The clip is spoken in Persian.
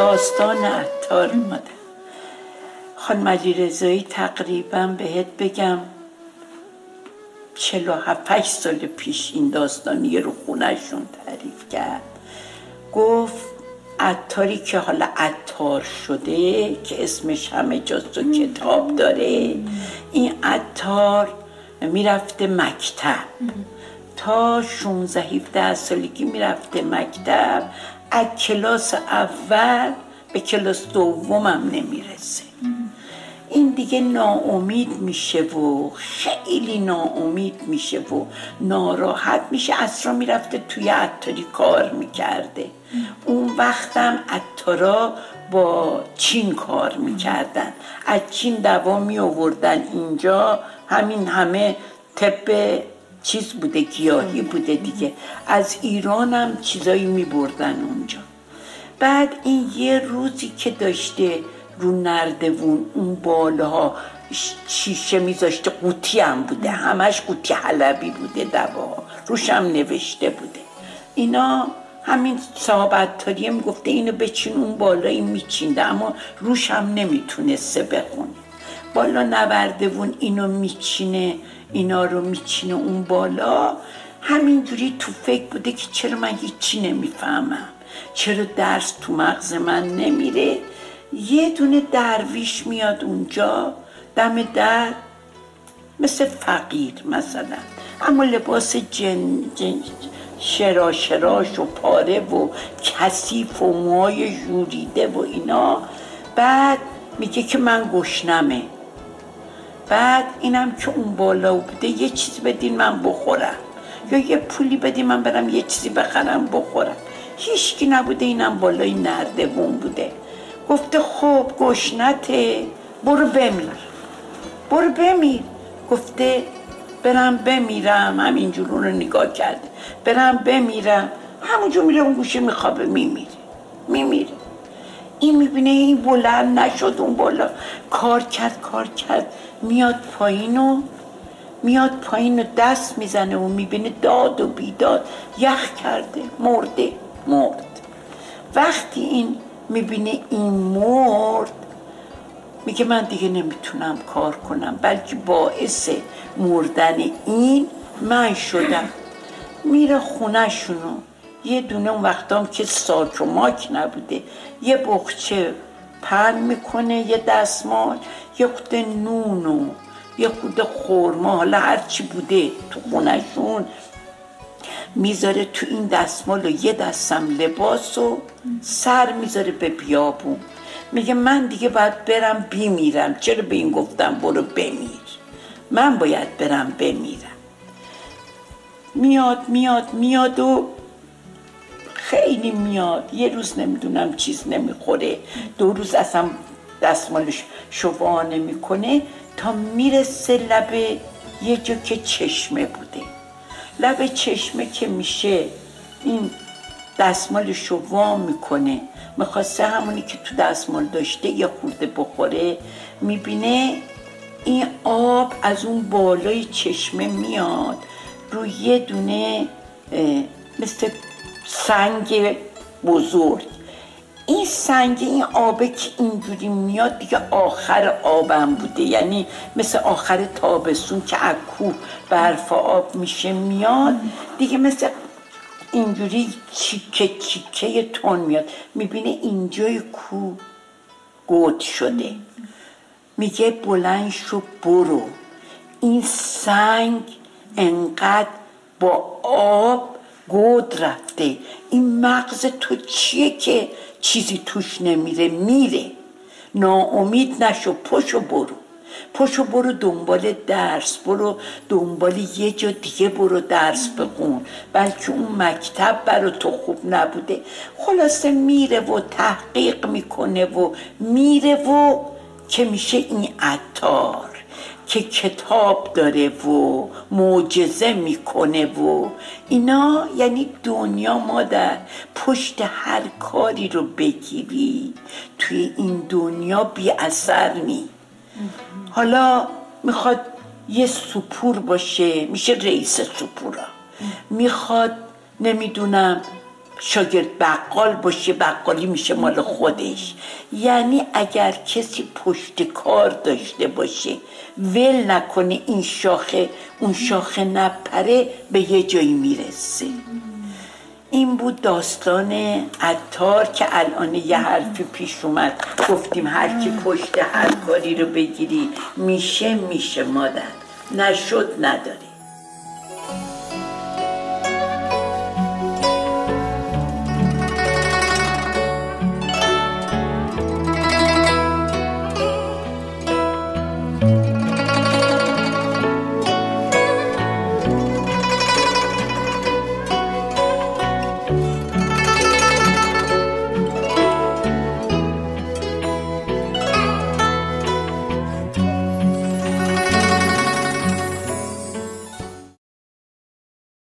داستان عطار مادر خانم علی رضایی تقریبا بهت بگم چلو هفت سال پیش این داستانی رو خونهشون تعریف کرد. گفت عطاری که حالا عطار شده که اسمش همه جاست و کتاب داره این عطار می‌رفته مکتب. تا 16 17 سالگی می‌رفته مکتب. از کلاس اول به کلاس دومم نمی‌رسه. این دیگه ناامید میشه و خیلی ناامید میشه و ناراحت میشه. اصرا می‌رفته توی عطاری کار می‌کرده. اون وقتم عطارا با چین کار می‌کردن. از چین دوا می آوردن اینجا. همین همه طب چیز بوده گیاهی بوده دیگه. از ایران هم چیزایی می بردن اونجا. بعد این یه روزی که داشته رو نردوون اون بالاها شیشه میذاشته قوطی هم بوده. همش قوطی حلبی بوده دوا. روش هم نوشته بوده. اینا همین صاحب عطاریه می‌گفته اینو بچین اون بالایی میچینده اما روش هم نمی‌تونسته بخونه. بالا نوردوون اینو میچینه اینا رو میچینه اون بالا. همینجوری تو فکر بوده که چرا من هیچی نمی‌فهمم؟ چرا درس تو مغز من نمیره؟ یه دونه درویش میاد اونجا دم در مثل فقیر مثلا. اما لباس جن, جن شرا شراش و پاره و کثیف و موهای جوریده و اینا. بعد میگه که من گشنمه. بعد اینم که اون بالا بوده یه چیزی بدین من بخورم. یا یه پولی بدین من برم یه چیزی بخرم بخورم. هیچکی نبوده اینم بالای نردبون بوده. گفته خب گشنته برو بمیر. برو بمیر. گفته برم بمیرم. همینجور رو نگاه کرده برم بمیرم. همونجور میره اون گوشه میخوابه میمیره. میمیره. این می‌بینه این بلند نشد اون بالا. کار کرد کار کرد. میاد پایین و میاد پایین و دست می‌زنه و می‌بینه داد و بیداد. یخ کرده مرده مرد. وقتی این می‌بینه این مرد میگه من دیگه نمی‌تونم کار کنم بلکه باعث مردن این من شدم. میره خونهشونو. یه دونه اون وقتام که ساک و ماک نبوده. یه بخچه پن می‌کنه یه دستمال یه خود نون و یه خود خورما حالا هرچی بوده تو خونهشون. می‌ذاره تو این دستمال و یه دستم لباس و سر می‌ذاره به بیابون. میگه من دیگه باید برم بیمیرم چرا به این گفتم برو بمیر؟ من باید برم بمیرم. میاد میاد میاد و خیلی میاد. یه روز نمی‌دونم چیز نمی‌خوره. دو روز اصلا دستمالش شوا نمی‌کنه. تا می‌رسه لب یه جا که چشمه بوده. لب چشمه که میشه این دستمال شوا می‌کنه. می‌خواسته همونی که تو دستمال داشته یه خورده بخوره. می‌بینه این آب از اون بالای چشمه میاد. روی یه دونه مثل سنگ بزرگ. این سنگ این آبه که اینجوری میاد دیگه آخر آبم بوده. یعنی مثل آخر تابستون که اکو برف آب میشه میاد. دیگه مثل اینجوری چیکه چیکه تون میاد. می‌بینه اینجای کو گود شده. میگه بلند شو برو. این سنگ انقدر با آب گود رفته. این مغز تو چیه که چیزی توش نمیره؟ میره. ناامید نشو پشو برو. پشو برو دنبال درس برو دنبال یه جا دیگه برو درس بخون. بلکه اون مکتب برا تو خوب نبوده. خلاصه میره و تحقیق می‌کنه و میره و که میشه این عطار. که کتاب داره و معجزه می‌کنه و اینا یعنی دنیا مادر پشت هر کاری رو بگیری توی این دنیا بی اثر نی. حالا می‌خواد یه سپور باشه میشه رئیس سپورا. می‌خواد نمی‌دونم شاگرد بقال باشه بقالی میشه مال خودش. یعنی اگر کسی پشت کار داشته باشه ول نکنه این شاخه اون شاخه نپره به یه جایی می‌رسه. این بود داستان عطار که الان یه حرفی پیش اومد. گفتیم هر کی پشت هر کاری رو بگیری میشه میشه مادر. نشد نداری